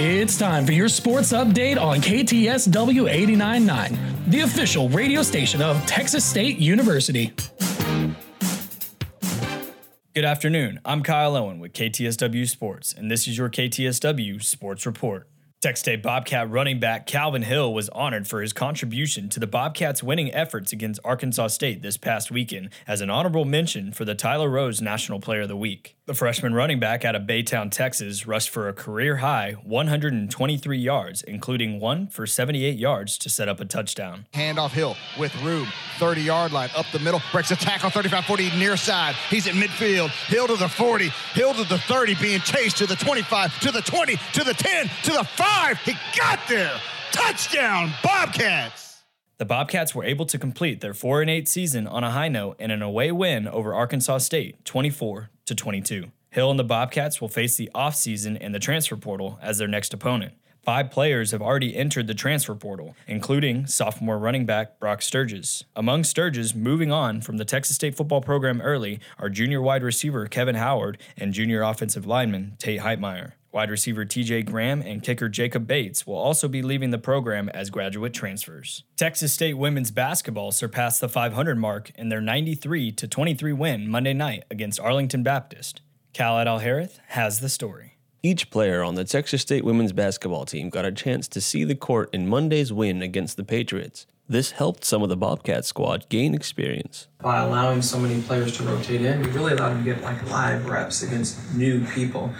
It's time for your sports update on KTSW 89.9, the official radio station of Texas State University. Good afternoon. I'm Kyle Owen with KTSW Sports, and this is your KTSW Sports Report. Texas State Bobcat running back Calvin Hill was honored for his contribution to the Bobcats' winning efforts against Arkansas State this past weekend as an honorable mention for the Tyler Rose National Player of the Week. The freshman running back out of Baytown, Texas, rushed for a career high 123 yards, including one for 78 yards to set up a touchdown. Handoff Hill with room, 30 yard line, up the middle, breaks a tackle, 35 40 near side. He's at midfield. Hill to the 40, Hill to the 30, being chased to the 25, to the 20, to the 10, to the 5. He got there. Touchdown, Bobcats. The Bobcats were able to complete their 4 and 8 season on a high note in an away win over Arkansas State, 24 to 22. Hill and the Bobcats will face the offseason and the transfer portal as their next opponent. Five players have already entered the transfer portal, including sophomore running back Brock Sturgis. Among Sturgis moving on from the Texas State football program early are junior wide receiver Kevin Howard and junior offensive lineman Tate Heitmeyer. Wide receiver TJ Graham and kicker Jacob Bates will also be leaving the program as graduate transfers. Texas State women's basketball surpassed the 500 mark in their 93 23 win Monday night against Arlington Baptist. Khaled Alharith has the story. Each player on the Texas State women's basketball team got a chance to see the court in Monday's win against the Patriots. This helped some of the Bobcat squad gain experience. By allowing so many players to rotate in, we really allowed them to get like live reps against new people.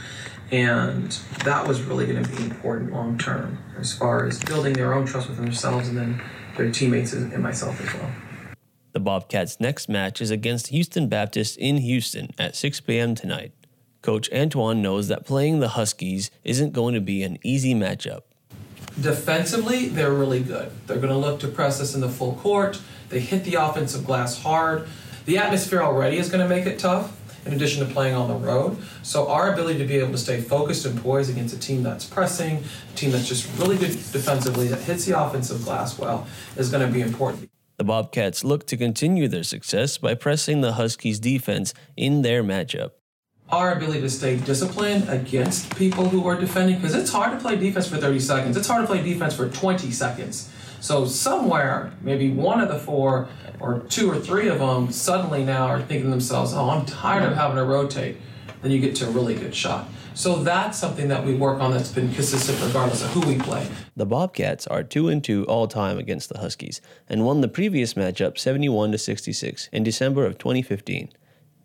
And that was really going to be important long term as far as building their own trust within themselves and then their teammates and myself as well. The Bobcats' next match is against Houston Baptist in Houston at 6 p.m. tonight. Coach Antoine knows that playing the Huskies isn't going to be an easy matchup. Defensively, they're really good. They're going to look to press us in the full court. They hit the offensive glass hard. The atmosphere already is going to make it tough in addition to playing on the road. So our ability to be able to stay focused and poised against a team that's pressing, a team that's just really good defensively, that hits the offensive glass well, is going to be important. The Bobcats look to continue their success by pressing the Huskies' defense in their matchup. Our ability to stay disciplined against people who are defending, because it's hard to play defense for 30 seconds. It's hard to play defense for 20 seconds. So somewhere, maybe one of the four or two or three of them suddenly now are thinking to themselves, "Oh, I'm tired of having to rotate." Then you get to a really good shot. So that's something that we work on that's been consistent regardless of who we play. The Bobcats are 2 and 2 all time against the Huskies and won the previous matchup 71 to 66 in December of 2015.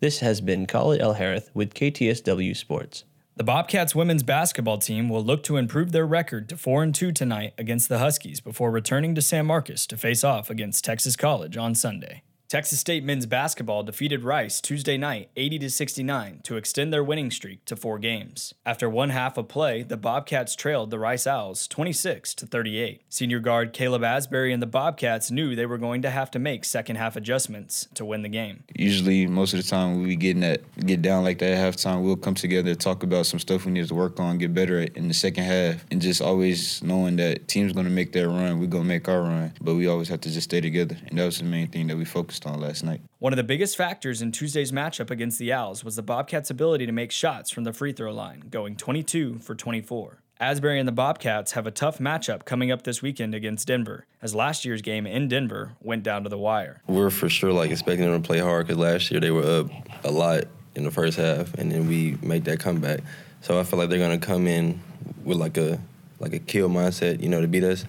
This has been Khalid El Harith with KTSW Sports. The Bobcats women's basketball team will look to improve their record to 4 and 2 tonight against the Huskies before returning to San Marcos to face off against Texas College on Sunday. Texas State men's basketball defeated Rice Tuesday night 80 to 69 to extend their winning streak to 4 games. After one half of play, the Bobcats trailed the Rice Owls 26 to 38. Senior guard Caleb Asbury and the Bobcats knew they were going to have to make second half adjustments to win the game. Usually most of the time we get that get down like that at halftime, we'll come together talk about some stuff we need to work on, get better at in the second half and just always knowing that team's going to make their run, we're going to make our run, but we always have to just stay together. And that was the main thing that we focused on last night. One of the biggest factors in Tuesday's matchup against the Owls was the Bobcats' ability to make shots from the free throw line, going 22 for 24. Asbury and the Bobcats have a tough matchup coming up this weekend against Denver, as last year's game in Denver went down to the wire. We're for sure like expecting them to play hard because last year they were up a lot in the first half, and then we make that comeback. So I feel like they're gonna come in with like a like a kill mindset, you know, to beat us.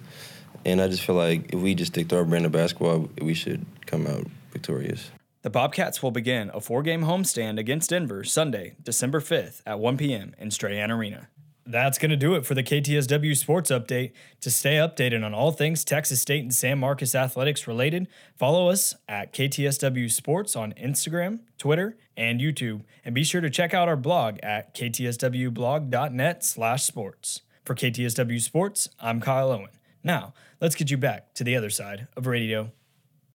And I just feel like if we just stick to our brand of basketball, we should come out victorious. The Bobcats will begin a four game homestand against Denver Sunday, December 5th at 1 p.m. in Strahan Arena. That's going to do it for the KTSW Sports Update. To stay updated on all things Texas State and San Marcos athletics related, follow us at KTSW Sports on Instagram, Twitter, and YouTube. And be sure to check out our blog at ktswblog.net slash sports. For KTSW Sports, I'm Kyle Owen. Now, let's get you back to the other side of radio.